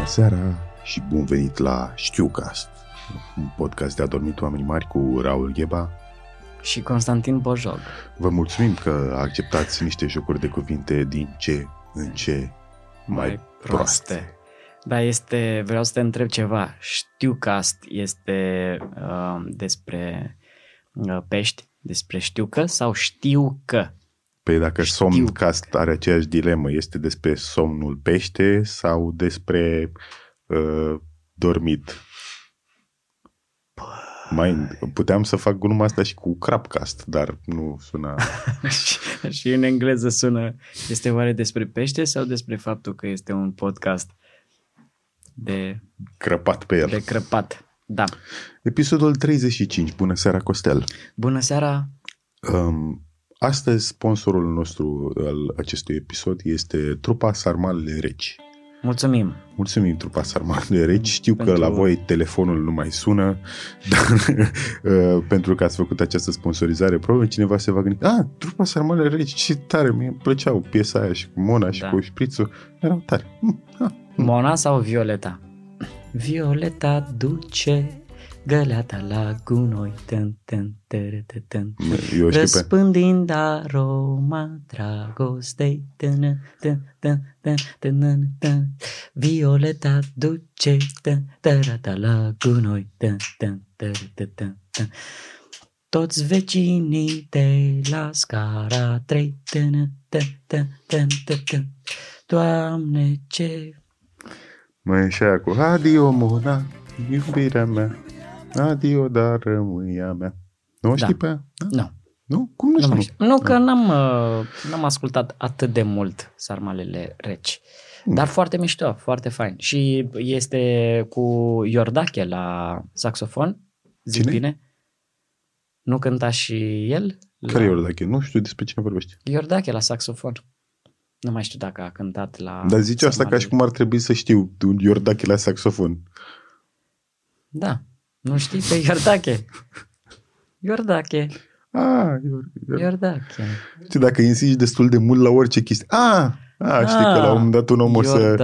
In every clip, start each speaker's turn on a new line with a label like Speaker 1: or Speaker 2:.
Speaker 1: Bună seara și bun venit la Știucast, un podcast de adormit oamenii mari cu Raul Gheba.
Speaker 2: Și Constantin Bojog.
Speaker 1: Vă mulțumim că acceptați niște jocuri de cuvinte din ce în ce mai, mai proaste. proaste.
Speaker 2: Da, este, vreau să te întreb ceva. Știucast este uh, despre uh, pești, despre știucă sau știu că?
Speaker 1: Păi dacă Știu. Somncast are aceeași dilemă, este despre somnul pește sau despre uh, dormit? Mai, puteam să fac gluma asta și cu Crapcast, dar nu sună...
Speaker 2: și, și în engleză sună... Este oare despre pește sau despre faptul că este un podcast de...
Speaker 1: Crăpat pe el.
Speaker 2: De crăpat, da.
Speaker 1: Episodul 35. Bună seara, Costel.
Speaker 2: Bună seara.
Speaker 1: Um, Astăzi sponsorul nostru al acestui episod este trupa Sarmalele Reci.
Speaker 2: Mulțumim!
Speaker 1: Mulțumim, trupa Sarmalele Reci. Știu pentru... că la voi telefonul nu mai sună, dar uh, pentru că ați făcut această sponsorizare, probabil cineva se va gândi, ah, trupa Sarmalele Reci, ce tare, mi-e plăceau piesa aia și cu Mona și da. cu Șprițul, erau tare.
Speaker 2: Mm, ah, mm. Mona sau Violeta? Violeta duce găleata la gunoi, tân, tân, tân, tân, tân, răspândind aroma dragostei, tân, tân, tân, tân, tân, tân, violeta duce, tân, tărata la gunoi, tân, tân, tân, tân, tân, tân. Toți vecinii de la scara trei, tân, tân, tân, tân, tân, tân, Doamne, ce...
Speaker 1: Mai și aia cu adio, Mona, iubirea mea. Adio, dar rămâi a mea. Nu o știi da. pe aia?
Speaker 2: Da? Nu.
Speaker 1: Nu? Cum nu,
Speaker 2: nu știu? Nu, că n-am, uh, n-am ascultat atât de mult sarmalele reci. Mm. Dar foarte mișto, foarte fain. Și este cu Iordache la saxofon. Zic Cine? bine? Nu cânta și el?
Speaker 1: Care la... Iordache? Nu știu despre cine vorbești.
Speaker 2: Iordache la saxofon. Nu mai știu dacă a cântat la...
Speaker 1: Dar zice asta ca și cum ar trebui să știu un Iordache la saxofon.
Speaker 2: Da. Nu știi pe Iordache? Iordache.
Speaker 1: Ah,
Speaker 2: Ior... Iordache.
Speaker 1: Știi, dacă insisti destul de mult la orice chestie. Ah, ah, știi că la un moment dat un om o să,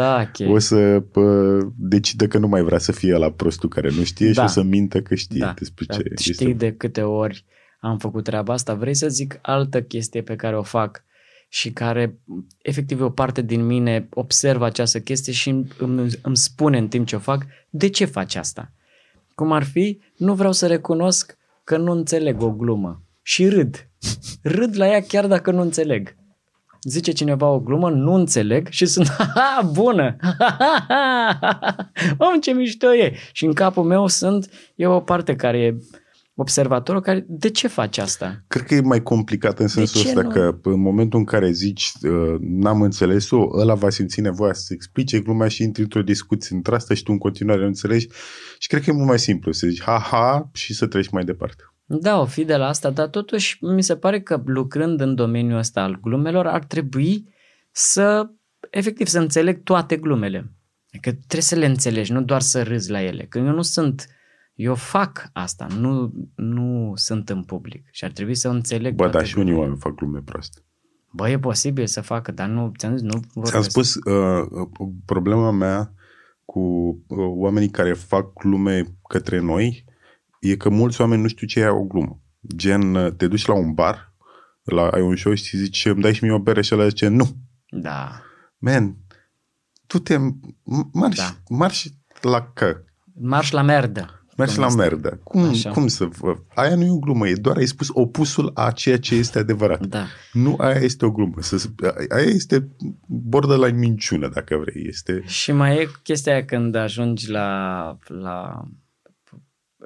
Speaker 1: o să pă, decidă că nu mai vrea să fie la prostul care nu știe da. și o să mintă că știe da. despre ce
Speaker 2: Dar Știi este... de câte ori am făcut treaba asta? Vrei să zic altă chestie pe care o fac și care efectiv o parte din mine observă această chestie și îmi, îmi, îmi spune în timp ce o fac de ce faci asta? Cum ar fi, nu vreau să recunosc că nu înțeleg o glumă. Și râd. Râd la ea chiar dacă nu înțeleg. Zice cineva o glumă, nu înțeleg și sunt, ha, bună, om ce mișto e. Și în capul meu sunt, e o parte care e observatorul care, de ce faci asta?
Speaker 1: Cred că e mai complicat în sensul ăsta nu? că în momentul în care zici uh, n-am înțeles-o, ăla va simți nevoia să explice glumea și intri într-o discuție între asta și tu în continuare nu înțelegi și cred că e mult mai simplu să zici ha-ha și să treci mai departe.
Speaker 2: Da, o fi de la asta, dar totuși mi se pare că lucrând în domeniul ăsta al glumelor ar trebui să, efectiv, să înțeleg toate glumele. Că trebuie să le înțelegi, nu doar să râzi la ele. Că eu nu sunt eu fac asta, nu, nu sunt în public și ar trebui să înțeleg.
Speaker 1: Bă, dar și unii oameni fac glume proaste.
Speaker 2: Bă, e posibil să facă, dar nu, ți-am zis, nu
Speaker 1: vorbesc. Ți-am spus, uh, uh, problema mea cu uh, oamenii care fac glume către noi e că mulți oameni nu știu ce e o glumă. Gen, uh, te duci la un bar, la, ai un show și zici, îmi dai și mie o bere și ăla zice, nu.
Speaker 2: Da.
Speaker 1: Man, tu te marși, da. marși la că.
Speaker 2: Marș la merdă.
Speaker 1: Mergi la merdă. Cum, cum să vă... Aia nu e o glumă, e doar ai spus opusul a ceea ce este adevărat.
Speaker 2: Da.
Speaker 1: Nu aia este o glumă. Să, aia este la minciună, dacă vrei. Este...
Speaker 2: Și mai e chestia aia când ajungi la, la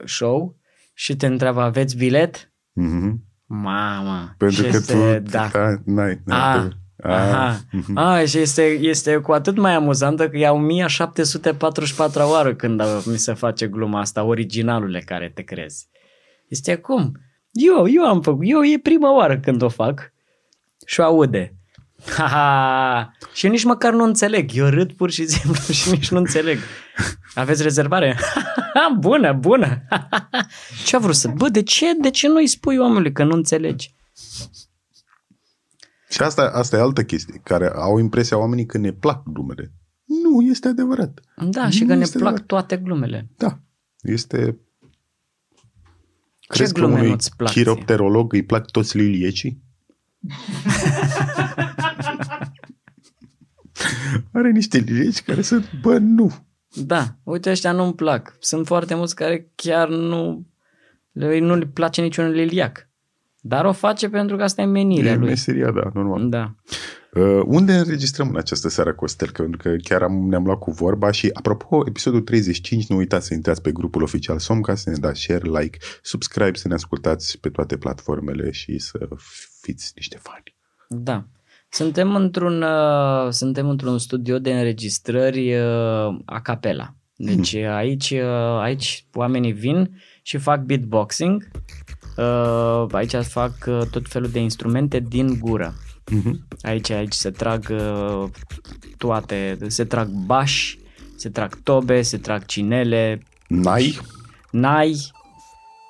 Speaker 2: show și te întreabă, aveți bilet?
Speaker 1: Mm-hmm.
Speaker 2: Mamă.
Speaker 1: Pentru că este, tu da. A, n-ai, n-ai,
Speaker 2: a, Aha. Mhm. Ah, și este, este cu atât mai amuzantă că e 1744 oară când mi se face gluma asta, originalule care te crezi. Este cum? Eu, eu am făcut, eu e prima oară când o fac și o aude. Ha, ha. Și nici măcar nu înțeleg. Eu râd pur și simplu și nici nu înțeleg. Aveți rezervare? bună, bună. ce a vrut să... Bă, de ce, de ce nu-i spui omului că nu înțelegi?
Speaker 1: Și asta, asta e altă chestie, care au impresia oamenii că ne plac glumele. Nu nu este adevărat.
Speaker 2: Da,
Speaker 1: nu
Speaker 2: și că ne
Speaker 1: este
Speaker 2: plac
Speaker 1: adevărat.
Speaker 2: toate glumele.
Speaker 1: Da, este...
Speaker 2: Ce
Speaker 1: Crezi că
Speaker 2: glume
Speaker 1: unui
Speaker 2: nu-ți plac ție?
Speaker 1: chiropterolog îi plac toți liliecii? Are niște lilieci care sunt, bă, nu.
Speaker 2: Da, uite ăștia nu-mi plac. Sunt foarte mulți care chiar nu le, nu le place niciun liliac. Dar o face pentru că asta e menirea
Speaker 1: E
Speaker 2: lui.
Speaker 1: meseria, da, normal.
Speaker 2: Da.
Speaker 1: Uh, unde înregistrăm în această seară, Costel? Că, pentru că chiar am, ne-am luat cu vorba și, apropo, episodul 35, nu uitați să intrați pe grupul oficial Somca, să ne dați share, like, subscribe, să ne ascultați pe toate platformele și să fiți niște fani.
Speaker 2: Da. Suntem într-un, uh, suntem într-un studio de înregistrări uh, a capela. Deci
Speaker 1: Hmm.
Speaker 2: aici, uh, aici oamenii vin și fac beatboxing. Uh, aici fac uh, tot felul de instrumente din gură.
Speaker 1: Mhm.
Speaker 2: Aici, aici se trag uh, toate, se trag bași, se trag tobe, se trag cinele,
Speaker 1: Nai,
Speaker 2: nai,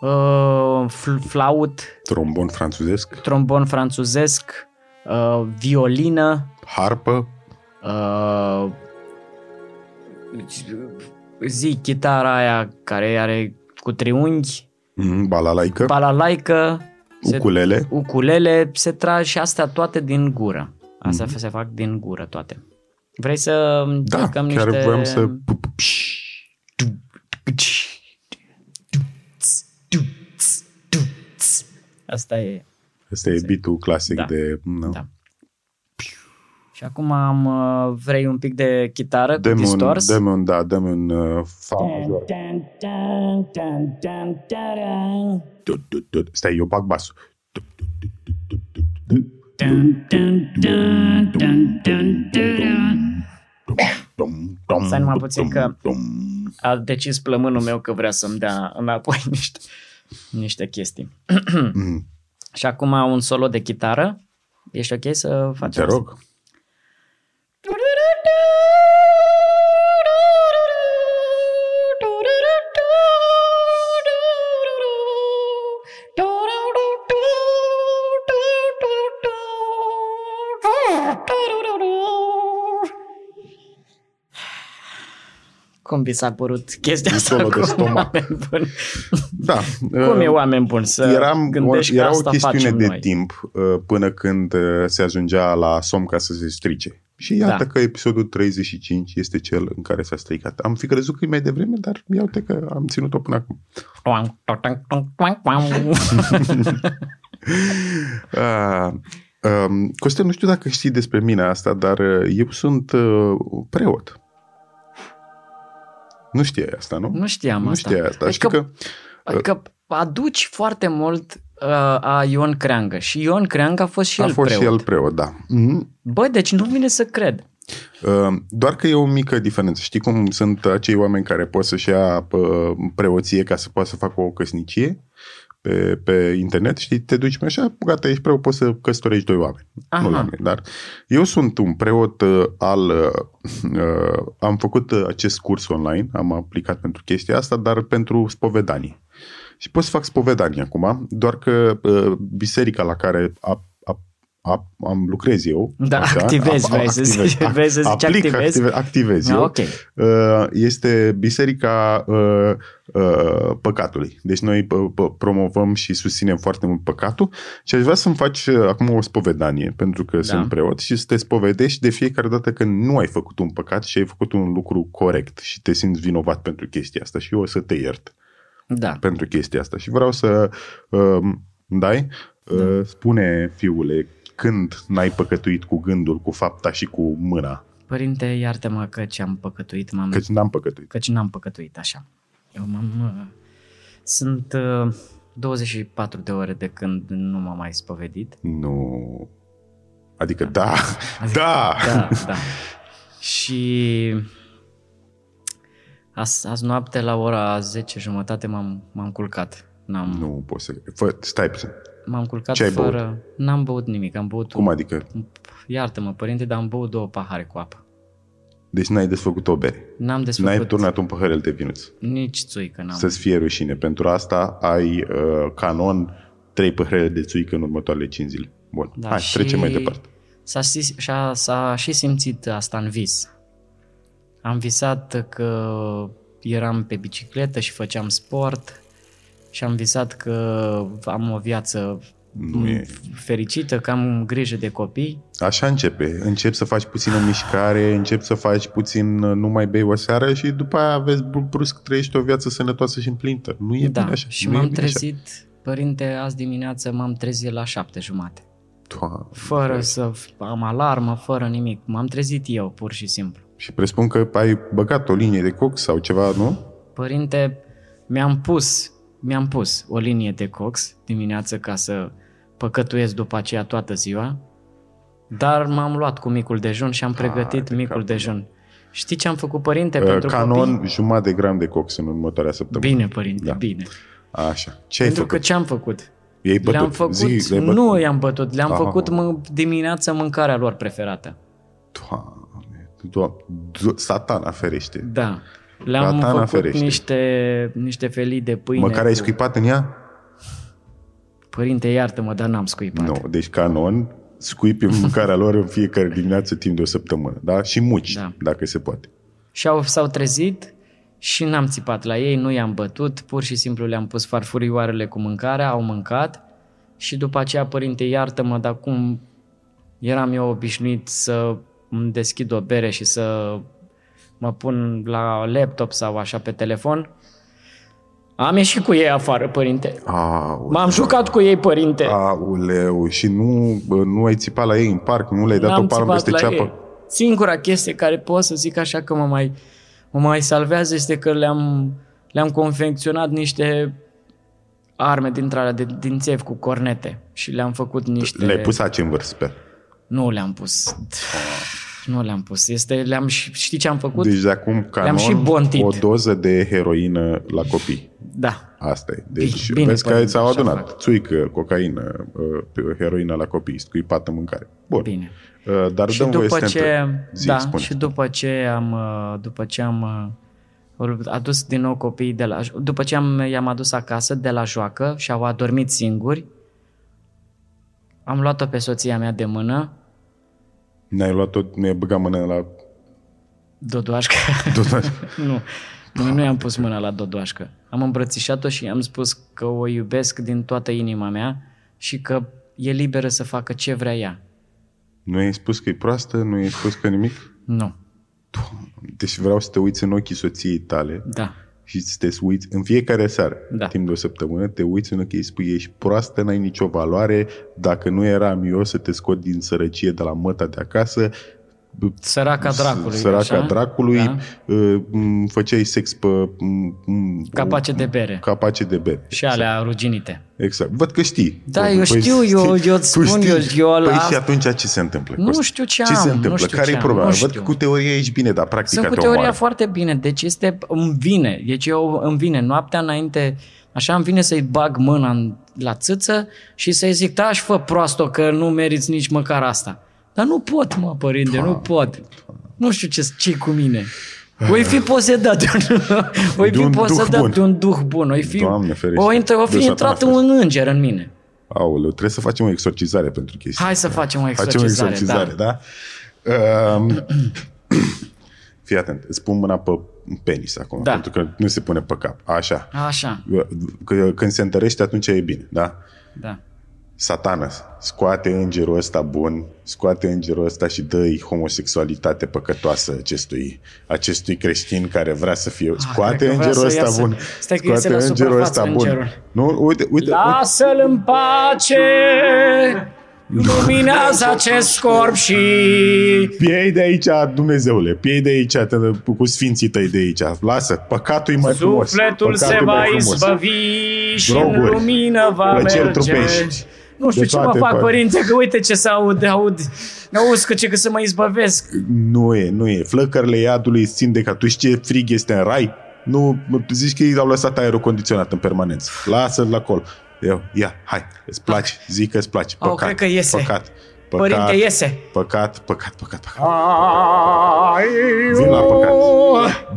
Speaker 2: uh, fl- flaut,
Speaker 1: trombon franțuzesc,
Speaker 2: trombon franțuzesc, uh, violină,
Speaker 1: harpă,
Speaker 2: uh, zi, chitara aia care are cu triunghi,
Speaker 1: mhm, balalaică,
Speaker 2: balalaică, se,
Speaker 1: ukulele.
Speaker 2: ukulele, se trag și astea toate din gură. Astea se fac din gură toate. Vrei să
Speaker 1: Mhm. Da,
Speaker 2: încercăm
Speaker 1: chiar
Speaker 2: niște...
Speaker 1: voiam să...
Speaker 2: Asta e,
Speaker 1: Asta e beat clasic
Speaker 2: Da.
Speaker 1: de... Nu?
Speaker 2: da. Și acum am, uh, vrei un pic de chitară cu
Speaker 1: Dă-mi un,
Speaker 2: distors?
Speaker 1: dă-mi un, da, dă-mi un uh, fa major. Du, du, du. Stai, eu bag basul. Du, du, du, du, du, du, dum, dum,
Speaker 2: Stai numai
Speaker 1: dum,
Speaker 2: puțin
Speaker 1: dum,
Speaker 2: că-
Speaker 1: dum.
Speaker 2: A decis plămânul meu că vrea să-mi dea înapoi niște, niște chestii.
Speaker 1: Mm,
Speaker 2: Și acum un solo de chitară. Ești ok să facem
Speaker 1: Te
Speaker 2: asta?
Speaker 1: rog.
Speaker 2: Cum vi s-a părut chestia
Speaker 1: Un
Speaker 2: asta?
Speaker 1: solo de
Speaker 2: Cum
Speaker 1: stomac.
Speaker 2: oameni buni?
Speaker 1: Da.
Speaker 2: Cum e
Speaker 1: uh,
Speaker 2: oameni buni să
Speaker 1: Eram,
Speaker 2: gândești
Speaker 1: era
Speaker 2: că
Speaker 1: o
Speaker 2: asta
Speaker 1: chestiune
Speaker 2: facem
Speaker 1: de
Speaker 2: noi?
Speaker 1: timp uh, până când uh, se ajungea la som ca să se strice. Și iată
Speaker 2: Da.
Speaker 1: că episodul 35 este cel în care s-a stricat. Am fi crezut că e mai devreme, dar iată că am ținut-o până acum.
Speaker 2: Toang, toang, toang, toang, toang.
Speaker 1: Uh, um, Costel, nu știu dacă știi despre mine asta, dar uh, eu sunt uh, preot. Nu știai asta, nu?
Speaker 2: Nu știam
Speaker 1: nu
Speaker 2: asta.
Speaker 1: știai asta.
Speaker 2: Adică,
Speaker 1: Știi că
Speaker 2: adică aduci foarte mult uh, a Ion Creangă și Ion Creangă a fost și
Speaker 1: a
Speaker 2: el
Speaker 1: fost
Speaker 2: preot.
Speaker 1: și el preot, da. Mhm.
Speaker 2: Bă, deci nu vine să cred.
Speaker 1: Uh, Doar că e o mică diferență. Știi cum sunt acei oameni care pot să-și ia uh, preoție ca să poată să facă o căsnicie pe, pe internet, știi, te duci pe așa, gata, ești preot, poți să căsătorești doi oameni.
Speaker 2: Aha.
Speaker 1: Nu oameni, dar eu sunt un preot uh, al... Uh, uh, am făcut uh, acest curs online, am aplicat pentru chestia asta, dar pentru spovedanie. Și pot să fac spovedanie acum, doar că uh, biserica la care a, a, a, am lucrez eu.
Speaker 2: Da, activezi, vrei să zici- vrei să zici
Speaker 1: aplic,
Speaker 2: activezi?
Speaker 1: Active, activez
Speaker 2: Ah,
Speaker 1: eu.
Speaker 2: ok.
Speaker 1: Uh, este biserica uh, uh, păcatului. Deci noi uh, p- promovăm și susținem foarte mult păcatul și aș vrea să-mi faci uh, acum o spovedanie, pentru că
Speaker 2: Da.
Speaker 1: sunt preot și să te spovedești de fiecare dată când nu ai făcut un păcat și ai făcut un lucru corect și te simți vinovat pentru chestia asta și eu o să te iert
Speaker 2: Da.
Speaker 1: pentru chestia asta. Și vreau să uh, dai, uh, spune fiule, când n-ai păcătuit cu gândul, cu fapta și cu mâna?
Speaker 2: Părinte, iartă-mă că ce-am păcătuit, m-am
Speaker 1: Căci n-am păcătuit.
Speaker 2: Căci n-am păcătuit așa. Eu m-am... uh, Sunt uh, 24 de ore de când nu m-am mai spovedit.
Speaker 1: Nu. Adică da, da.
Speaker 2: Da, da. Și azi, azi noapte la ora 10 jumătate m-am, m-am culcat. N-am,
Speaker 1: Nu pot să... Fă, stai puțin.
Speaker 2: M-am culcat
Speaker 1: Ce ai
Speaker 2: fără... N-am băut nimic, am băut...
Speaker 1: Cum adică?
Speaker 2: Iartă-mă, părinte, dar am băut două pahare cu apă.
Speaker 1: Deci n-ai desfăcut o bere.
Speaker 2: N-am desfăcut
Speaker 1: N-ai turnat un păhărel de vinuț.
Speaker 2: nici țuică, n-am.
Speaker 1: Să-ți fie rușine. Pentru asta ai uh, canon trei păhărele de țuică în următoarele 5 zile. Bun,
Speaker 2: Da,
Speaker 1: hai,
Speaker 2: și
Speaker 1: trecem mai departe.
Speaker 2: S-a, sis- și-a, s-a și simțit asta în vis. Am visat că eram pe bicicletă și făceam sport și am visat că am o viață
Speaker 1: Nu e.
Speaker 2: fericită, că am grijă de copii.
Speaker 1: Așa începe. Începi să faci puțină mișcare, începi să faci puțin, nu mai bei o seară și după aia vezi br- brusc trăiești o viață sănătoasă și împlinită. Nu e
Speaker 2: da,
Speaker 1: bine așa.
Speaker 2: și
Speaker 1: nu e
Speaker 2: m-am
Speaker 1: bine așa.
Speaker 2: trezit, părinte, azi dimineață m-am trezit la șapte jumate.
Speaker 1: Doamne,
Speaker 2: Fără să f- am alarmă, fără nimic. M-am trezit eu, pur și simplu.
Speaker 1: Și presupun că ai băgat o linie de cox sau ceva, nu?
Speaker 2: Părinte, mi-am pus, mi-am pus o linie de cox dimineață ca să păcătuiesc după aceea toată ziua, dar m-am luat cu micul dejun și am pregătit
Speaker 1: de
Speaker 2: micul
Speaker 1: capul
Speaker 2: dejun. Știi ce am făcut, părinte,
Speaker 1: Uh,
Speaker 2: pentru
Speaker 1: Canon,
Speaker 2: copii?
Speaker 1: jumătate de gram de cox în următoarea săptămână.
Speaker 2: Bine, părinte,
Speaker 1: Da.
Speaker 2: bine.
Speaker 1: Așa. Ce ai
Speaker 2: Pentru
Speaker 1: făcut?
Speaker 2: că ce am făcut?
Speaker 1: I-ai bătut.
Speaker 2: Le-am făcut,
Speaker 1: Zi, le-ai bătut.
Speaker 2: nu i-am bătut, le-am
Speaker 1: Aha.
Speaker 2: făcut mă, dimineața mâncarea lor preferată.
Speaker 1: Doamne, doamne, do- satana ferește.
Speaker 2: Da. Le-am
Speaker 1: Satana
Speaker 2: făcut
Speaker 1: ferește.
Speaker 2: niște, niște felii de pâine.
Speaker 1: Măcar ai
Speaker 2: cu-
Speaker 1: scuipat în ea?
Speaker 2: Părinte, iartă-mă, dar n-am scuipat.
Speaker 1: Nu. Deci canon, scuipi mâncarea lor în fiecare dimineață timp de o săptămână. Da? Și muci,
Speaker 2: Da.
Speaker 1: dacă se poate.
Speaker 2: Și au, s-au trezit și n-am țipat la ei, nu i-am bătut, pur și simplu le-am pus farfurioarele cu mâncarea, au mâncat și după aceea, părinte, iartă-mă, dar cum eram eu obișnuit să îmi deschid o bere și să mă pun la laptop sau așa pe telefon, am ieșit cu ei afară, părinte.
Speaker 1: Aoleu.
Speaker 2: M-am jucat cu ei, părinte.
Speaker 1: Aoleu, și nu, bă, nu ai țipat la ei în parc, nu le-ai dat
Speaker 2: N-am
Speaker 1: o palmă
Speaker 2: țipat
Speaker 1: peste
Speaker 2: la
Speaker 1: ceapă?
Speaker 2: ei. Singura chestie care pot să zic așa că mă mai, mă mai salvează este că le-am, le-am confecționat niște arme dintre alea de, din țevi cu cornete și le-am făcut niște...
Speaker 1: Le-ai pus ace în vârf, sper.
Speaker 2: Nu le-am pus. Nu le-am pus. Este, le-am, și- știi ce am făcut?
Speaker 1: Deci de acum
Speaker 2: Le-am și
Speaker 1: canon
Speaker 2: bontit.
Speaker 1: o doză de heroină la copii.
Speaker 2: Da.
Speaker 1: Asta e. Deci
Speaker 2: Bine,
Speaker 1: vezi că
Speaker 2: părinte,
Speaker 1: ți-au
Speaker 2: așa
Speaker 1: adunat
Speaker 2: fac.
Speaker 1: țuică, cocaină, uh, pe- heroină la copii, scuipată mâncare. Bun.
Speaker 2: Bine.
Speaker 1: Uh, Dar
Speaker 2: Și
Speaker 1: dăm voie
Speaker 2: după
Speaker 1: să te
Speaker 2: ce,
Speaker 1: întreb. Zi,
Speaker 2: da,
Speaker 1: spune.
Speaker 2: și după ce am, uh, după ce am uh, adus din nou copiii de la, după ce am, i-am adus acasă de la joacă și au adormit singuri, am luat-o pe soția mea de mână,
Speaker 1: Ne-ai luat tot, ne-ai băgat mâna la...
Speaker 2: Dodoașcă.
Speaker 1: Tot
Speaker 2: nu, nu, nu i-am pus mâna la Dodoașcă. Am îmbrățișat-o și i-am spus că o iubesc din toată inima mea și că e liberă să facă ce vrea ea.
Speaker 1: Nu i-ai spus că e proastă, nu i-ai spus că nimic?
Speaker 2: Nu,
Speaker 1: Deci vreau să te uiți în ochii soției tale
Speaker 2: da,
Speaker 1: și să te uiți în fiecare seară,
Speaker 2: Da.
Speaker 1: timp de o săptămână, te uiți în ochii și spui, ești proastă, n-ai nicio valoare, dacă nu eram eu să te scot din sărăcie de la măta de acasă,
Speaker 2: săraca dracului.
Speaker 1: săraca
Speaker 2: așa?
Speaker 1: dracului,
Speaker 2: Da.
Speaker 1: uh, m, făceai sex pe m, m,
Speaker 2: Capace de bere.
Speaker 1: capace de bere.
Speaker 2: Și alea ruginite.
Speaker 1: Exact. Văd că știi.
Speaker 2: Da,
Speaker 1: Păi
Speaker 2: eu știu, eu- eu îți
Speaker 1: tu
Speaker 2: spun,
Speaker 1: știi.
Speaker 2: eu- eu
Speaker 1: Păi
Speaker 2: la-
Speaker 1: și atunci ce se întâmplă?
Speaker 2: Nu
Speaker 1: Costi?
Speaker 2: știu ce
Speaker 1: Ce se
Speaker 2: am, nu
Speaker 1: întâmplă?
Speaker 2: știu
Speaker 1: Care
Speaker 2: ce
Speaker 1: e
Speaker 2: am,
Speaker 1: problema?
Speaker 2: nu
Speaker 1: Văd
Speaker 2: știu.
Speaker 1: că cu teoria ești bine, dar practica
Speaker 2: Sunt cu
Speaker 1: te
Speaker 2: teoria
Speaker 1: omoară.
Speaker 2: foarte bine, deci este, îmi vine, deci eu îmi vine noaptea înainte, așa îmi vine să-i bag mâna în, la țâță și să-i zic, taci fă proasto că nu meriți nici măcar asta. Dar nu pot, mă, părinte, nu pot. Nu știu ce ce cu mine. Voi fi posedat de un, voi
Speaker 1: De
Speaker 2: fi
Speaker 1: un duh
Speaker 2: posedat
Speaker 1: bun.
Speaker 2: de un duh bun. Voi fi,
Speaker 1: Doamne ferește.
Speaker 2: o, intră, o
Speaker 1: De
Speaker 2: fi
Speaker 1: satana
Speaker 2: intrat
Speaker 1: ferește.
Speaker 2: un înger în mine.
Speaker 1: Aoleu, trebuie să facem o exorcizare pentru chestia
Speaker 2: Hai să
Speaker 1: asta.
Speaker 2: facem o
Speaker 1: Facem o
Speaker 2: exorcizare,
Speaker 1: exorcizare, da? Um, fii atent, îți pun mâna pe penis acum,
Speaker 2: Da.
Speaker 1: pentru că nu se pune pe cap. Așa.
Speaker 2: Așa,
Speaker 1: Că- Când se întărește, atunci e bine, da?
Speaker 2: da.
Speaker 1: Satană, scoate îngerul ăsta bun, scoate îngerul ăsta și dă-i homosexualitate păcătoasă acestui, acestui creștin care vrea să fie... Scoate
Speaker 2: Ah, cred că vrea
Speaker 1: îngerul
Speaker 2: să
Speaker 1: ăsta
Speaker 2: iasă.
Speaker 1: bun.
Speaker 2: Stai că iese la
Speaker 1: îngerul
Speaker 2: suprafață
Speaker 1: ăsta bun.
Speaker 2: îngerul.
Speaker 1: Nu, uite, uite, uite.
Speaker 2: Lasă-l în pace! Luminează acest corp și...
Speaker 1: Piei de aici, Dumnezeule, piei de aici, tă- cu sfinții tăi de aici. Lasă, păcatul e mai frumos.
Speaker 2: Sufletul
Speaker 1: păcatul
Speaker 2: se
Speaker 1: e mai
Speaker 2: va
Speaker 1: frumos.
Speaker 2: izbăvi și în
Speaker 1: Droguri,
Speaker 2: lumină va
Speaker 1: plăceri
Speaker 2: merge.
Speaker 1: trupești.
Speaker 2: Nu știu
Speaker 1: De
Speaker 2: ce mă
Speaker 1: toate
Speaker 2: fac,
Speaker 1: părți.
Speaker 2: părinte, că uite ce să aud, aud. Auzi că ce că să mă izbăvesc.
Speaker 1: Nu e, nu e. Flăcările iadului îți țin de ca tu știi ce frig este în rai? Nu, zici că ei au lăsat aerul condiționat în permanență. Lasă-l acolo. Eu, ia, hai, îți place, zic că îți place.
Speaker 2: Au,
Speaker 1: Păcat,
Speaker 2: cred că iese.
Speaker 1: Păcat, păcat,
Speaker 2: Părinte, iese.
Speaker 1: Păcat, păcat, păcat, păcat. Vin la păcat.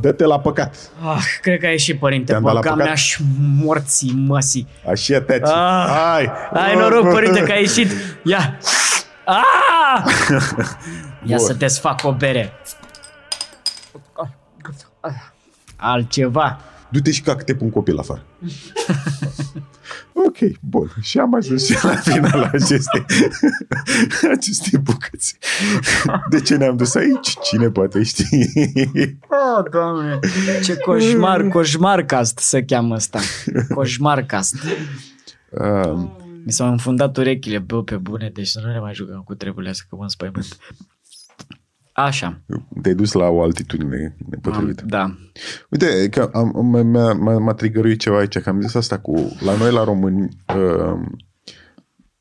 Speaker 1: Dă-te la păcat.
Speaker 2: Ah, cred că a ieșit, părinte.
Speaker 1: Te-am dat la
Speaker 2: Băga
Speaker 1: păcat?
Speaker 2: mea și morții măsii.
Speaker 1: Așa te
Speaker 2: Ah,
Speaker 1: Hai.
Speaker 2: Ai noroc, părinte, că a ieșit. Ia. Ah! Ia
Speaker 1: Bun.
Speaker 2: să te fac o bere. Altceva.
Speaker 1: Du-te și ca te pun copil afară. ok, bun. Și am ajuns și la finalul acestei, acestei bucăți. De ce ne-am dus aici? Cine poate ști?
Speaker 2: oh, doamne, ce coșmar, coșmarcast se cheamă asta. Coșmarcast. Um, Mi s-au înfundat urechile, bă, pe bune, deci să nu ne mai jucăm cu treburile astea, că mă înspăimânt. Așa.
Speaker 1: Te-ai dus la o altitudine nepotrivită.
Speaker 2: Da.
Speaker 1: Uite, că am, m-a, m-a, m-a trigăruit ceva aici, că am zis asta cu, la noi la români, uh,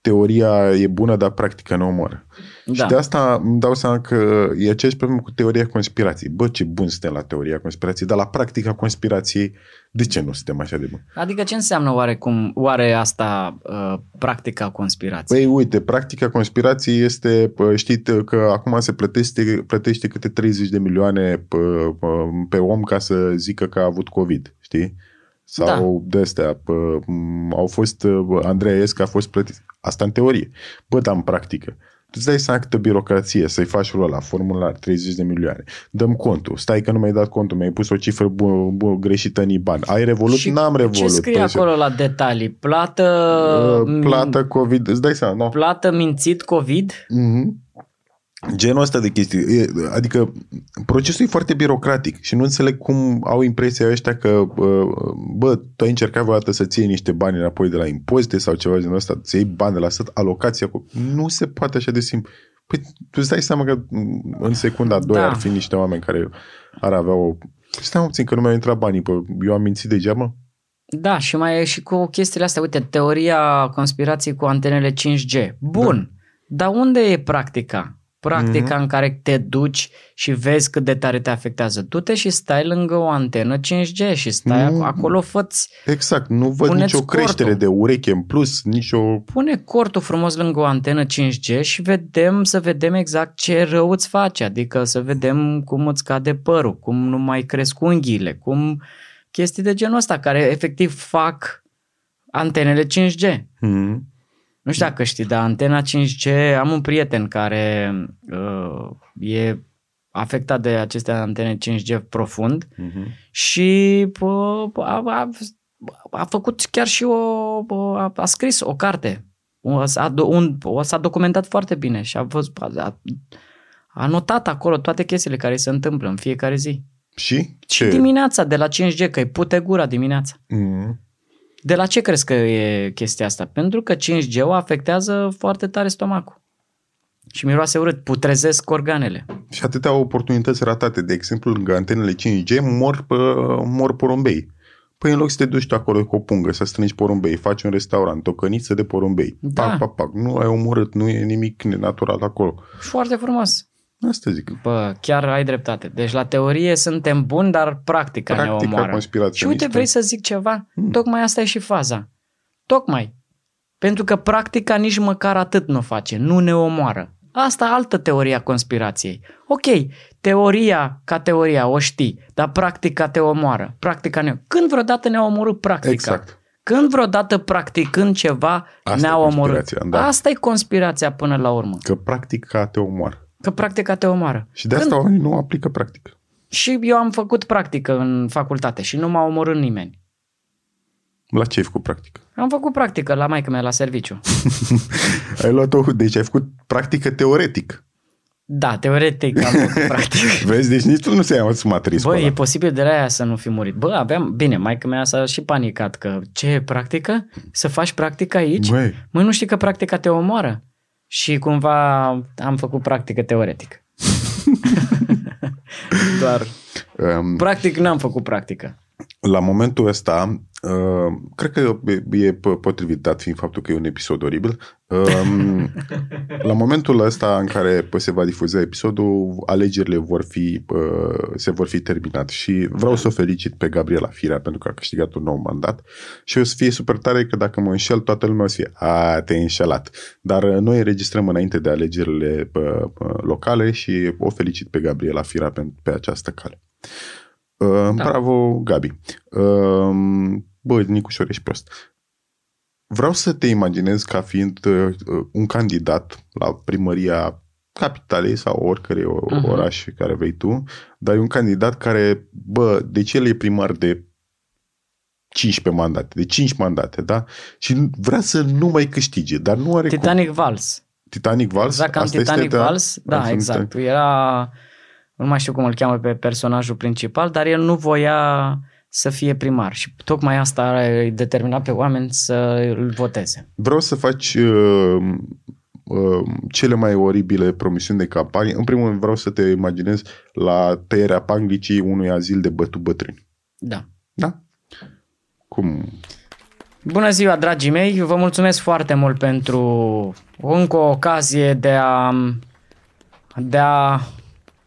Speaker 1: teoria e bună, dar practica nu omoară. Da. Și de asta îmi dau seama că e aceeași problemă cu teoria conspirației. Bă, ce bun suntem la teoria conspirației, dar la practica conspirației, de ce nu suntem așa de buni?
Speaker 2: Adică ce înseamnă oare, cum, oare asta uh, practica conspirației?
Speaker 1: Păi uite, practica conspirației este, știți că acum se plătește, plătește câte 30 de milioane pe, pe om ca să zică că a avut COVID, știi? Sau da. de astea, au fost, Andreea Esca a fost plătit. Asta în teorie. Bă, dar în practică. Tu îți dai seama câtă birocrație să-i faci rolul la formular, 30 de milioane. Dăm contul. Stai că nu mi-ai dat contul, mi-ai pus o cifră bu- bu- greșită în IBAN. Ai revolut? Și N-am revolut. Ce
Speaker 2: scrie păi acolo la detalii? Plată...
Speaker 1: Uh, plată COVID. Îți dai seama, nu?
Speaker 2: Plată mințit COVID?
Speaker 1: Mm-hmm. Genul ăsta de chestii. Adică procesul e foarte birocratic și nu înțeleg cum au impresia ăștia că bă, tu ai încercat vreodată să-ți iei niște bani înapoi de la impozite sau ceva genul ăsta, să iei bani de la stat, alocația cu... Nu se poate așa de simplu. Păi tu îți dai seama că în secunda a doua da. ar fi niște oameni care ar avea o... Stai puțin că nu mi-au intrat banii, pă, eu am mințit degeaba?
Speaker 2: Da, și mai e și cu chestiile astea. Uite, teoria conspirației cu antenele 5G. Bun, da. dar unde e practica? Practica mm-hmm. în care te duci și vezi cât de tare te afectează. Du-te și stai lângă o antenă 5G și stai mm-hmm. acolo, făți...
Speaker 1: Exact, nu văd nicio creștere cortul. de ureche în plus, nicio...
Speaker 2: Pune cortul frumos lângă o antenă 5G și vedem, să vedem exact ce rău îți face, adică să vedem cum îți cade părul, cum nu mai cresc unghiile, cum chestii de genul ăsta care efectiv fac antenele 5G. Mm-hmm. Nu știu dacă știi, dar antena 5G, am un prieten care uh, e afectat de aceste antene 5G profund uh-huh. și uh, a, a, a făcut chiar și o, a, a scris o carte. O, a, un, o, s-a documentat foarte bine și a, văzut, a, a notat acolo toate chestiile care se întâmplă în fiecare zi.
Speaker 1: Și?
Speaker 2: Ce? Și dimineața, de la 5G, că îi pute gura dimineața. Uh-huh. De la ce crezi că e chestia asta? Pentru că 5G o afectează foarte tare stomacul. Și miroase urât, putrezesc organele.
Speaker 1: Și atâtea oportunități ratate. De exemplu, lângă antenele 5G mor, mor porumbei. Păi în loc să te duci tu acolo cu o pungă, să strângi porumbei, faci un restaurant, o căniță de porumbei. Da. Pac, pac, pac. Nu ai omorât, nu e nimic nenatural acolo.
Speaker 2: Foarte frumos.
Speaker 1: Asta zic.
Speaker 2: Bă, chiar ai dreptate. Deci la teorie suntem buni, dar practica, practica ne omoară. Și uite, vrei să zic ceva? Hmm. Tocmai asta e și faza. Tocmai. Pentru că practica nici măcar atât nu face, nu ne omoară. Asta altă teoria conspirației. Ok, teoria ca teoria o știi, dar practica te omoară. Practica ne... Când vreodată ne-a omorât practica?
Speaker 1: Exact.
Speaker 2: Când vreodată practicând ceva Asta ne-a omorât? Da. Asta e conspirația până la urmă.
Speaker 1: Că practica te omoară.
Speaker 2: Că practica te omoară.
Speaker 1: Și de asta Când... oamenii nu aplică practică.
Speaker 2: Și eu am făcut practică în facultate și nu m-a omorât nimeni.
Speaker 1: La ce ai făcut practică?
Speaker 2: Am făcut practică la maică mea la serviciu.
Speaker 1: ai luat-o, deci ai făcut practică teoretic.
Speaker 2: Da, teoretic am făcut practică.
Speaker 1: Vezi, deci nici tu nu se ai asumat
Speaker 2: Bă, e posibil de la aia să nu fi murit. Bă, aveam, bine, maica mea s-a și panicat că ce practică? Să faci practică aici? Băi. Măi, nu știi că practica te omoară? Și cumva am făcut practică teoretic. Doar. Um, Practic n-am făcut practică.
Speaker 1: La momentul ăsta, uh, cred că e potrivit dat fiind faptul că e un episod oribil. Uh, la momentul ăsta în care se va difuza episodul, alegerile vor fi, uh, se vor fi terminat și vreau să o felicit pe Gabriela Firea pentru că a câștigat un nou mandat și o să fie super tare că dacă mă înșel, toată lumea o să fie, a, te-ai înșelat. Dar uh, noi înregistrăm înainte de alegerile uh, uh, locale și o felicit pe Gabriela Firea pe, pe această cale. Uh, da. Bravo, Gabi. Uh, bă, Nicușor, ești prost. Vreau să te imaginez ca fiind uh, un candidat la primăria capitalei sau oricărei uh-huh. oraș care vei tu, dar e un candidat care, bă, deci el e primar de 15 mandate, de 5 mandate, da? Și vrea să nu mai câștige, dar nu are
Speaker 2: Titanic cum. Vals.
Speaker 1: Titanic Vals?
Speaker 2: Exact, cam Titanic este, Vals, da, da exact. Era, nu mai știu cum îl cheamă pe personajul principal, dar el nu voia să fie primar și tocmai asta a determinat pe oameni să îl voteze.
Speaker 1: Vreau să faci uh, uh, cele mai oribile promisiuni de campanie. În primul rând vreau să te imaginezi la tăierea panglicii unui azil de bătu bătrâni.
Speaker 2: Da.
Speaker 1: Da? Cum?
Speaker 2: Bună ziua, dragii mei! Vă mulțumesc foarte mult pentru încă o ocazie de a, de a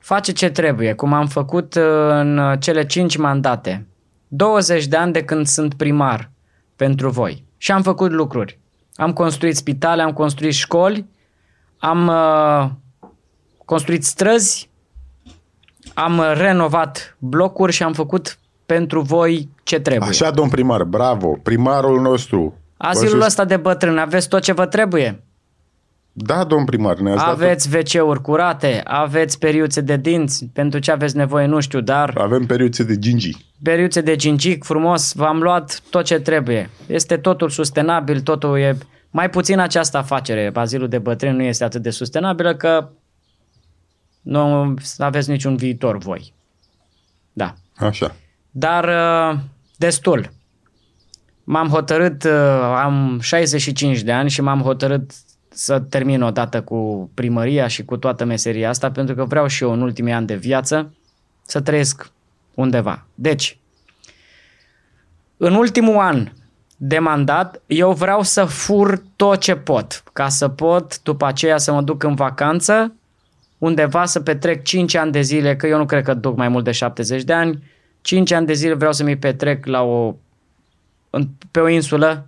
Speaker 2: face ce trebuie, cum am făcut în cele 5 mandate. 20 de ani de când sunt primar pentru voi. Și am făcut lucruri. Am construit spitale, am construit școli, am uh, construit străzi, am renovat blocuri și am făcut pentru voi ce trebuie.
Speaker 1: Așa, domn primar, bravo, primarul nostru.
Speaker 2: Azilul ăsta de bătrân, aveți tot ce vă trebuie?
Speaker 1: Da, domn primar, ne
Speaker 2: Aveți dat... WC-uri curate, aveți periuțe de dinți, pentru ce aveți nevoie nu știu, dar...
Speaker 1: Avem periuțe de gingi.
Speaker 2: Periuțe de gingic, frumos, v-am luat tot ce trebuie. Este totul sustenabil, totul e... Mai puțin această afacere, bazilul de bătrâni nu este atât de sustenabilă că nu aveți niciun viitor voi. Da.
Speaker 1: Așa.
Speaker 2: Dar uh, destul. M-am hotărât, uh, am 65 de ani și m-am hotărât să termin odată cu primăria și cu toată meseria asta, pentru că vreau și eu în ultimii ani de viață să trăiesc undeva. Deci, în ultimul an de mandat, eu vreau să fur tot ce pot, ca să pot după aceea să mă duc în vacanță, undeva să petrec 5 ani de zile, că eu nu cred că duc mai mult de 70 de ani, 5 ani de zile vreau să mi petrec la o, pe o insulă,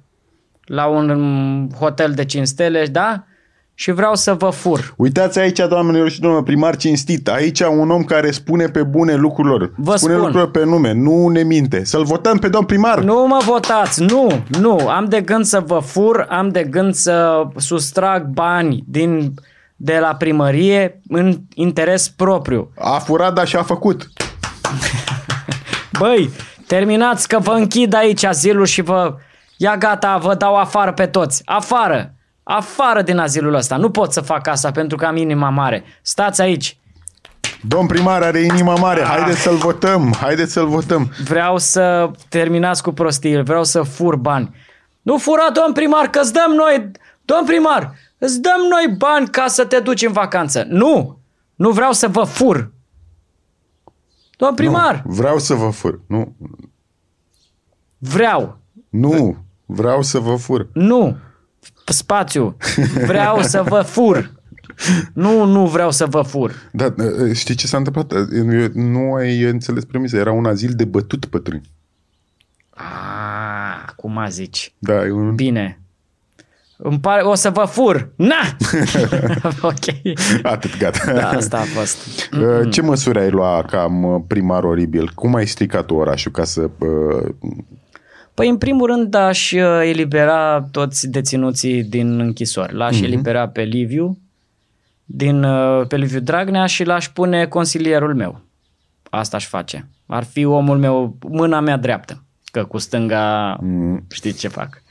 Speaker 2: la un hotel de 5 stele, da? Și vreau să vă fur.
Speaker 1: Uitați aici, doamnelor și domnilor, primar cinstit. Aici un om care spune pe bune lucrurilor.
Speaker 2: Vă
Speaker 1: spune
Speaker 2: spun.
Speaker 1: lucrurilor pe nume, nu ne minte. Să-l votăm pe domn primar.
Speaker 2: Nu mă votați, nu, nu. Am de gând să vă fur, am de gând să sustrag bani din, de la primărie în interes propriu.
Speaker 1: A furat, dar și-a făcut.
Speaker 2: Băi, terminați că vă închid aici azilul și vă... Ia gata, vă dau afară pe toți. Afară! Afară din azilul ăsta. Nu pot să fac asta pentru că am inima mare. Stați aici.
Speaker 1: Domn primar are inima mare, haideți să-l votăm, haideți să-l votăm.
Speaker 2: Vreau să terminați cu prostii, vreau să fur bani. Nu fura, domn primar, că îți dăm noi, domn primar, îți dăm noi bani ca să te duci în vacanță. Nu, nu vreau să vă fur. Domn primar!
Speaker 1: Nu, vreau să vă fur. Nu.
Speaker 2: Vreau.
Speaker 1: Nu, vreau să vă fur.
Speaker 2: Nu. Spațiu. Vreau să vă fur. Nu, nu vreau să vă fur.
Speaker 1: Da, știi ce s-a întâmplat? Nu ai înțeles premisa. Era un azil de bătut pătrâni.
Speaker 2: Ah, cum a zici.
Speaker 1: Da, un...
Speaker 2: Bine. Îmi pare, o să vă fur. Na! ok.
Speaker 1: Atât, gata.
Speaker 2: Da, asta a fost.
Speaker 1: Uh, ce măsuri ai luat cam uh, primar oribil? Cum ai stricat orașul ca să... Uh...
Speaker 2: Păi, în primul rând, aș elibera toți deținuții din închisori. L-aș uh-huh. elibera pe Liviu, din, pe Liviu Dragnea și l-aș pune consilierul meu. Asta aș face. Ar fi omul meu, mâna mea dreaptă. Că cu stânga uh-huh. știți ce fac.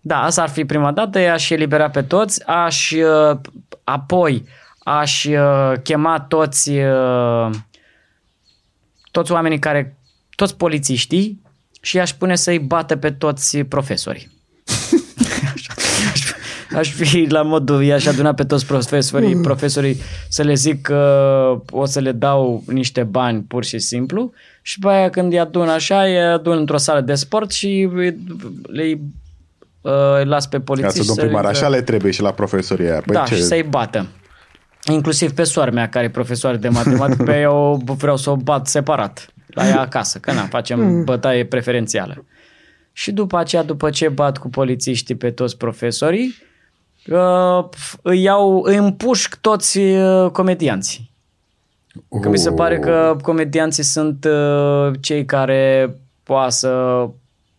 Speaker 2: Da, asta ar fi prima dată, aș elibera pe toți, aș uh, apoi aș uh, chema toți uh, toți oamenii care, toți polițiștii și aș pune să-i bată pe toți profesorii. aș fi la modul, i-aș aduna pe toți profesorii, profesorii să le zic că o să le dau niște bani pur și simplu și pe aia când îi adun așa, îi adun într-o sală de sport și le uh, las pe polițiști.
Speaker 1: Să primar, așa le trebuie și la profesorii aia.
Speaker 2: Păi da, ce... și să-i bată. Inclusiv pe soarea mea, care e profesoară de matematică, pe eu vreau să o bat separat la ea acasă, că na, facem mm. bătaie preferențială. Și după aceea, după ce bat cu polițiștii pe toți profesorii, uh, îi, iau, îi împușc toți uh, comedianții. Că mi se pare că oh. comedianții sunt uh, cei care poate să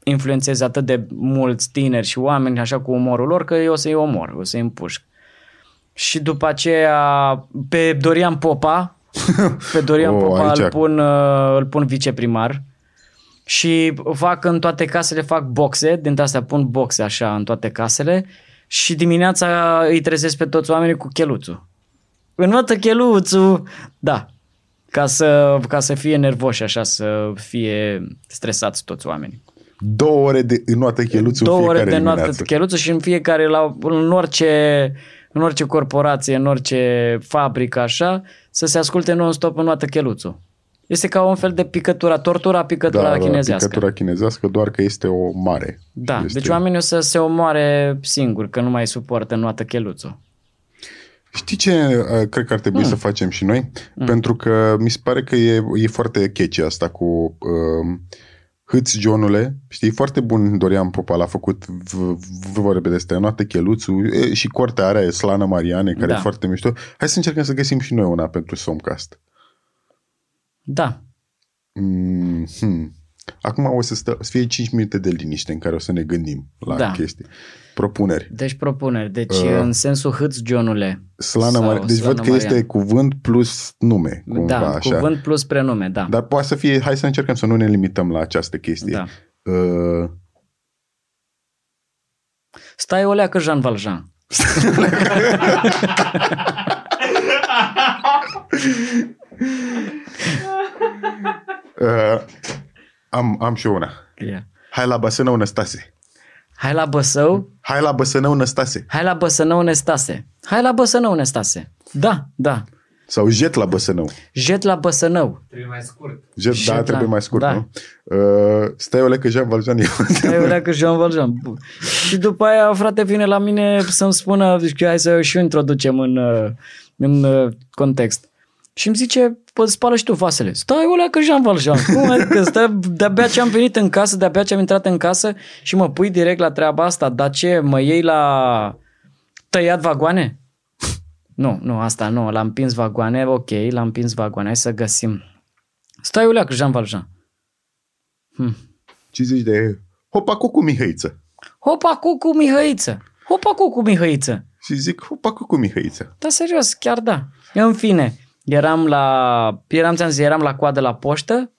Speaker 2: influențeze atât de mulți tineri și oameni așa cu umorul lor că eu o să-i omor, o să-i împușc. și după aceea pe Dorian Popa, pe Dorian
Speaker 1: Oh,
Speaker 2: Popa
Speaker 1: aici.
Speaker 2: îl pun, uh, îl pun viceprimar și fac în toate casele, fac boxe, dintre astea pun boxe așa în toate casele și dimineața îi trezesc pe toți oamenii cu cheluțul. Înnotă cheluțul, da, ca să, ca să fie nervoși așa, să fie stresați toți oamenii.
Speaker 1: Două ore de înoată cheluțul
Speaker 2: Două
Speaker 1: fiecare
Speaker 2: ore de noapte
Speaker 1: dimineață.
Speaker 2: cheluță și în fiecare, la, în orice, în orice corporație, în orice fabrică așa, să se asculte non-stop în noapte cheluțul. Este ca un fel de picătura, tortura picătura
Speaker 1: da,
Speaker 2: chinezească.
Speaker 1: picătura chinezească, doar că este o mare.
Speaker 2: Da,
Speaker 1: este...
Speaker 2: deci oamenii o să se omoare singuri, că nu mai suportă noată cheluțul.
Speaker 1: Știi ce uh, cred că ar trebui mm. să facem și noi? Mm. Pentru că mi se pare că e, e foarte catchy asta cu uh, Hâți Johnule, știi, foarte bun Dorian Popa l-a făcut v- v- vorbe de astea, noapte cheluțul e, și cortea are e Slana Mariane, care
Speaker 2: Da.
Speaker 1: e foarte mișto. Hai să încercăm să găsim și noi una pentru Somcast.
Speaker 2: Da,
Speaker 1: Mm, hmm. Acum o să, stă, să fie 5 minute de liniște în care o să ne gândim la
Speaker 2: Da.
Speaker 1: chestii. Propuneri.
Speaker 2: deci propuneri. Deci
Speaker 1: Uh.
Speaker 2: în sensul hâți Johnule.
Speaker 1: Slana
Speaker 2: Sau
Speaker 1: Mariane. Deci
Speaker 2: Slana
Speaker 1: văd că
Speaker 2: Mariane.
Speaker 1: este cuvânt plus nume. Cumva,
Speaker 2: Da,
Speaker 1: așa.
Speaker 2: cuvânt plus prenume, da.
Speaker 1: Dar poate să fie, hai să încercăm să nu ne limităm la această chestie.
Speaker 2: Da.
Speaker 1: Uh,
Speaker 2: Stai o leacă Jean Valjean.
Speaker 1: uh, am, am și eu una.
Speaker 2: Yeah.
Speaker 1: Hai la Băsănău, Năstase.
Speaker 2: Hai la Băsău,
Speaker 1: Hai la Băsănău, Năstase.
Speaker 2: hai la Băsănău, Nestase. Hai la Băsănău, Nestase. Da, da.
Speaker 1: Sau jet la Băsănău.
Speaker 2: Jet la Băsănău.
Speaker 3: Trebuie mai scurt.
Speaker 1: Jet,
Speaker 2: Jet
Speaker 1: da,
Speaker 2: la-
Speaker 1: trebuie mai scurt,
Speaker 2: da.
Speaker 1: nu? Uh, stai o lecă, Jean Valjean. eu.
Speaker 2: Hai o leacă Jean Valjean. Bun. Și după aia, frate, vine la mine să-mi spună, deci că hai să și o introducem în, uh, în uh, context. Și îmi zice, pă, spală și tu vasele. Stai o leacă Jean Valjean. Cum adică? Stai, de-abia ce am venit în casă, de-abia ce am intrat în casă și mă pui direct la treaba asta. Dar ce, mă iei la tăiat vagoane? Nu, nu, asta nu, l-am împins vagoane, ok, l-am împins vagoane, hai să găsim. Stai o leacă Jean Valjean.
Speaker 1: Ce zici de Hopa cu Mihăiță?
Speaker 2: Hopa cucu Mihăiță. Hopa cucu Mihăiță.
Speaker 1: Și zic, Hopa cu Mihăiță.
Speaker 2: Da, serios, chiar da. În fine, eram la, eram, ți-am zis, eram la coadă la poștă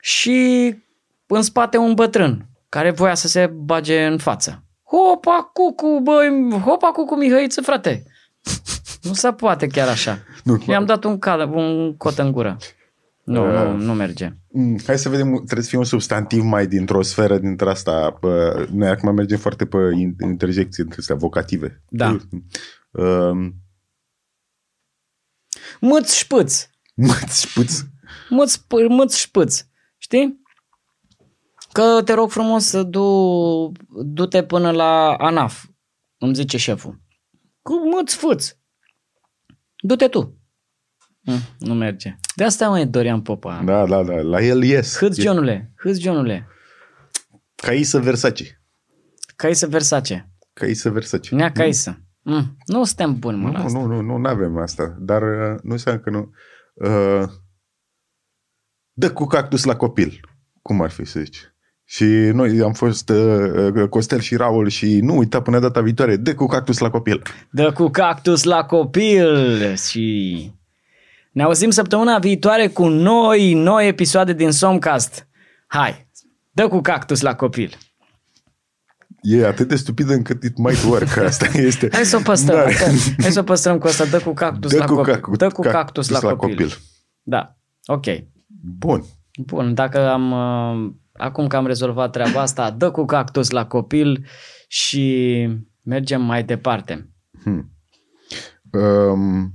Speaker 2: și în spate un bătrân care voia să se bage în față. Hopa cucu, băi, hopa cucu Mihăiță, frate. Nu se poate chiar așa.
Speaker 1: Nu,
Speaker 2: I-am dat un, cal, un cot în gură. Nu, nu, nu merge.
Speaker 1: Mm, Hai să vedem, trebuie să fie un substantiv mai dintr-o sferă dintre asta. Pă, noi acum mergem foarte pe in- interjecții între astea vocative.
Speaker 2: Da.
Speaker 1: Um,
Speaker 2: Mâț șpâț.
Speaker 1: Măți, șpuț.
Speaker 2: Mâț, p- mâț șpâț. Știi? Că te rog frumos să du, du-te până la ANAF, îmi zice șeful. Cu mâț fâț. Du-te tu. Hm, nu merge. De asta mai e Dorian Popa. Da.
Speaker 1: Da, da, da. La el ies.
Speaker 2: Hâț
Speaker 1: E
Speaker 2: Johnule, hâț Johnule.
Speaker 1: Caisă Versace.
Speaker 2: Caisă Versace.
Speaker 1: Caisă Versace.
Speaker 2: Nea Caisă. Mm. Nu suntem buni, mă, la
Speaker 1: Nu,
Speaker 2: asta.
Speaker 1: nu, nu, nu, nu avem asta. Dar uh, nu înseamnă că nu. Uh, dă cu cactus la copil. Cum ar fi să zici? Și noi am fost uh, Costel și Raul și nu uita până data viitoare, dă cu cactus la copil.
Speaker 2: Dă cu cactus la copil și ne auzim săptămâna viitoare cu noi, noi episoade din Somcast. Hai, dă cu cactus la copil.
Speaker 1: E atât de stupidă încât it might work. Asta este.
Speaker 2: Hai să o păstrăm,
Speaker 1: N-are-
Speaker 2: hai, hai să o păstrăm cu asta, dă cu cactus
Speaker 1: Dă
Speaker 2: la
Speaker 1: cu
Speaker 2: copil.
Speaker 1: cacu-
Speaker 2: dă cu cactus, la, copil. Da, ok.
Speaker 1: Bun.
Speaker 2: Bun, dacă am, uh, acum că am rezolvat treaba asta, dă cu cactus la copil și mergem mai departe.
Speaker 1: Um,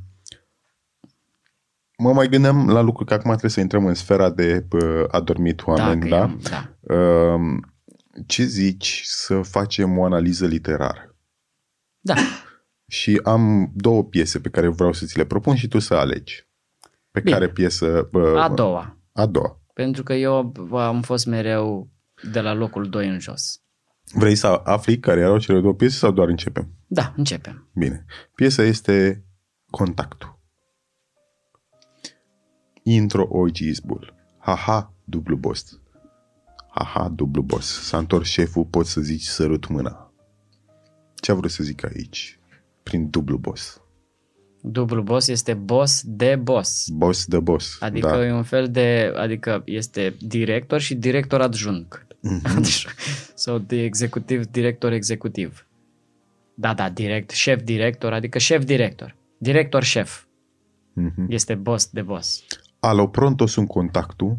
Speaker 1: mă mai gândeam la lucruri că acum trebuie să intrăm în sfera de uh, adormit oameni,
Speaker 2: Dacă
Speaker 1: da?
Speaker 2: e- da.
Speaker 1: Um, ce zici să facem o analiză literară?
Speaker 2: Da,
Speaker 1: Și am două piese pe care vreau să ți le propun și tu să alegi. Pe
Speaker 2: Bine.
Speaker 1: care piesă... Uh,
Speaker 2: a doua.
Speaker 1: A doua.
Speaker 2: Pentru că eu am fost mereu de la locul 2 în jos.
Speaker 1: Vrei să afli care erau cele două piese sau doar începem?
Speaker 2: Da, începem.
Speaker 1: Bine. Piesa este Contactul. Intro OG Izbul. Haha, dublu boss. Haha, dublu boss. S-a întors șeful, poți să zici sărut mâna. Ce a vrut să zic aici? Prin dublu boss.
Speaker 2: Dublu boss este boss de boss.
Speaker 1: Boss de boss,
Speaker 2: Adică
Speaker 1: da.
Speaker 2: e un fel de, adică este director și director adjunct.
Speaker 1: Mhm.
Speaker 2: sau de executiv, director executiv. Da, da, direct, șef director, adică șef director. Director șef.
Speaker 1: Mhm.
Speaker 2: Este boss de boss.
Speaker 1: Alo pronto sunt contactul,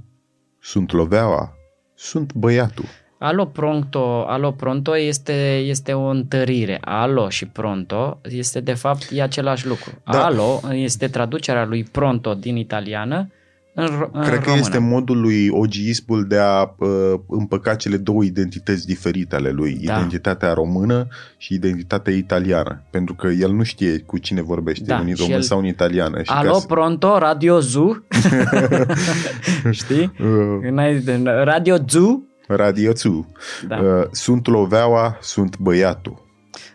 Speaker 1: sunt loveaua, sunt băiatul.
Speaker 2: Alo pronto, alo pronto este, este o întărire. Alo și pronto este de fapt e același lucru.
Speaker 1: Da.
Speaker 2: Alo este traducerea lui pronto din italiană în, ro- în
Speaker 1: Cred că
Speaker 2: română.
Speaker 1: este modul lui ogiismul de a uh, împăca cele două identități diferite ale lui,
Speaker 2: Da.
Speaker 1: identitatea română și identitatea italiană, pentru că el nu știe cu cine vorbește,
Speaker 2: Da,
Speaker 1: în
Speaker 2: și
Speaker 1: român
Speaker 2: el-
Speaker 1: sau în italiană. Și
Speaker 2: Alo
Speaker 1: ca să-
Speaker 2: pronto, Radio Zoo. Știi?
Speaker 1: Uh,
Speaker 2: N-ai- Radio Zoo.
Speaker 1: Radio 2.
Speaker 2: Da.
Speaker 1: Uh, sunt loveaua, sunt băiatul.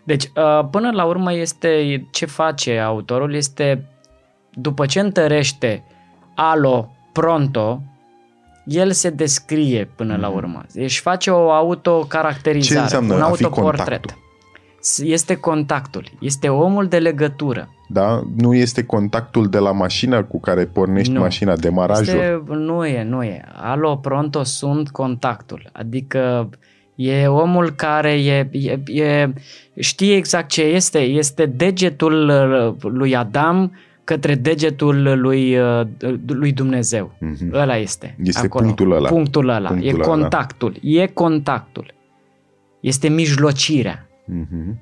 Speaker 2: Deci, uh, până la urmă, este ce face autorul este, după ce întărește alo, pronto, el se descrie până la urmă. Își face o autocaracterizare,
Speaker 1: Ce înseamnă
Speaker 2: un
Speaker 1: a fi
Speaker 2: autoportret.
Speaker 1: contactul?
Speaker 2: Este contactul, este omul de legătură.
Speaker 1: Da? Nu este contactul de la mașină cu care pornești
Speaker 2: Nu.
Speaker 1: mașina, demarajul.
Speaker 2: Este, nu e, nu e. Alo, pronto, sunt contactul. Adică e omul care e, e, e, știe exact ce este. Este degetul uh, lui Adam către degetul lui, uh, lui Dumnezeu.
Speaker 1: Mhm.
Speaker 2: Ăla este.
Speaker 1: Este
Speaker 2: acolo.
Speaker 1: punctul ăla.
Speaker 2: Punctul ăla.
Speaker 1: Punctul
Speaker 2: e
Speaker 1: ăla.
Speaker 2: contactul. E contactul. Este mijlocirea.
Speaker 1: Mhm.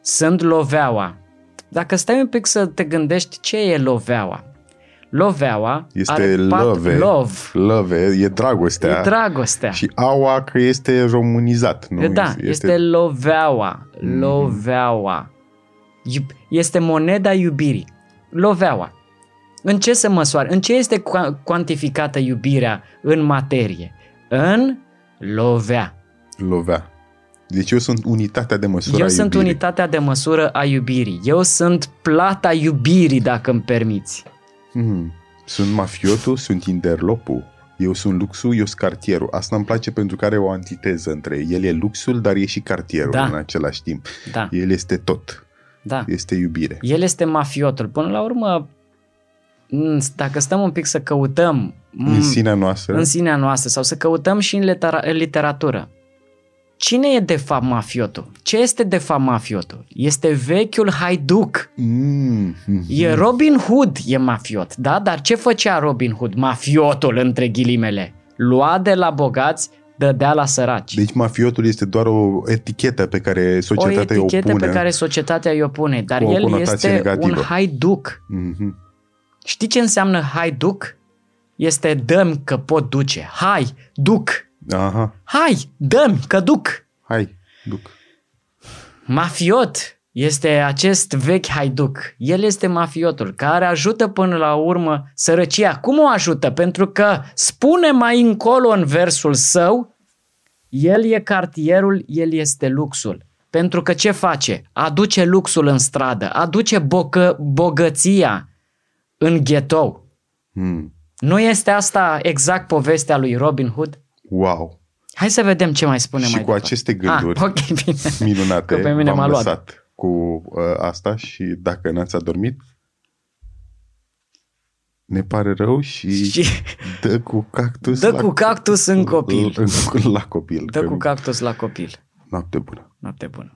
Speaker 2: Sunt loveaua. Dacă stai un pic să te gândești ce e loveaua. Loveaua
Speaker 1: Este
Speaker 2: are pat,
Speaker 1: love.
Speaker 2: love.
Speaker 1: Love, e dragostea.
Speaker 2: E dragostea.
Speaker 1: Și aua că este românizat. Nu?
Speaker 2: da, este, este loveaua. Loveaua. Iub- Este moneda iubirii. Loveaua. În ce se măsoară? În ce este cu- cuantificată iubirea în materie? În lovea.
Speaker 1: Lovea. Deci eu sunt unitatea de măsură
Speaker 2: Eu
Speaker 1: a
Speaker 2: sunt
Speaker 1: iubirii.
Speaker 2: unitatea de măsură a iubirii. Eu sunt plata iubirii, dacă îmi permiți.
Speaker 1: Hmm. Sunt mafiotul, sunt interlopul. Eu sunt luxul, eu sunt cartierul. Asta îmi place pentru că are o antiteză între ei. El e luxul, dar e și cartierul
Speaker 2: Da.
Speaker 1: în același timp.
Speaker 2: Da,
Speaker 1: El este tot.
Speaker 2: Da.
Speaker 1: Este iubire.
Speaker 2: El este mafiotul. Până la urmă, m, dacă stăm un pic să căutăm m,
Speaker 1: În sinea noastră.
Speaker 2: în sinea noastră sau să căutăm și în, litera- în literatură, cine e de fapt mafiotul? Ce este de fapt mafiotul? Este vechiul haiduc.
Speaker 1: Mm, mm.
Speaker 2: E Robin Hood e mafiot, da? Dar ce făcea Robin Hood, mafiotul între ghilimele? Lua de la bogați, dădea la săraci.
Speaker 1: Deci mafiotul este doar o etichetă pe care
Speaker 2: o
Speaker 1: societatea
Speaker 2: etichetă
Speaker 1: o pune.
Speaker 2: pe care societatea îi opune, dar
Speaker 1: cu o
Speaker 2: el
Speaker 1: conotație
Speaker 2: este
Speaker 1: negativă.
Speaker 2: un haiduc.
Speaker 1: Mhm.
Speaker 2: Știi ce înseamnă haiduc? Este dăm că pot duce. Hai, duc.
Speaker 1: Aha.
Speaker 2: Hai, dăm că duc.
Speaker 1: Hai, duc.
Speaker 2: Mafiot este acest vechi haiduc. El este mafiotul care ajută până la urmă sărăcia. Cum o ajută? Pentru că spune mai încolo în versul său, el e cartierul, el este luxul. Pentru că ce face? Aduce luxul în stradă, aduce bocă, bogăția în ghetou.
Speaker 1: Mm.
Speaker 2: Nu este asta exact povestea lui Robin Hood?
Speaker 1: Wow.
Speaker 2: Hai să vedem ce mai spune
Speaker 1: și
Speaker 2: mai
Speaker 1: cu
Speaker 2: departe.
Speaker 1: aceste gânduri
Speaker 2: Ah, ok, bine.
Speaker 1: minunate
Speaker 2: Că pe mine
Speaker 1: v-am
Speaker 2: m-a luat.
Speaker 1: lăsat cu uh, asta și dacă n-ați adormit, ne pare rău și,
Speaker 2: Și
Speaker 1: dă cu cactus
Speaker 2: dă
Speaker 1: la,
Speaker 2: cu cactus în copil.
Speaker 1: La, la copil.
Speaker 2: Dă
Speaker 1: că
Speaker 2: cu cactus la copil.
Speaker 1: Noapte bună.
Speaker 2: Noapte bună.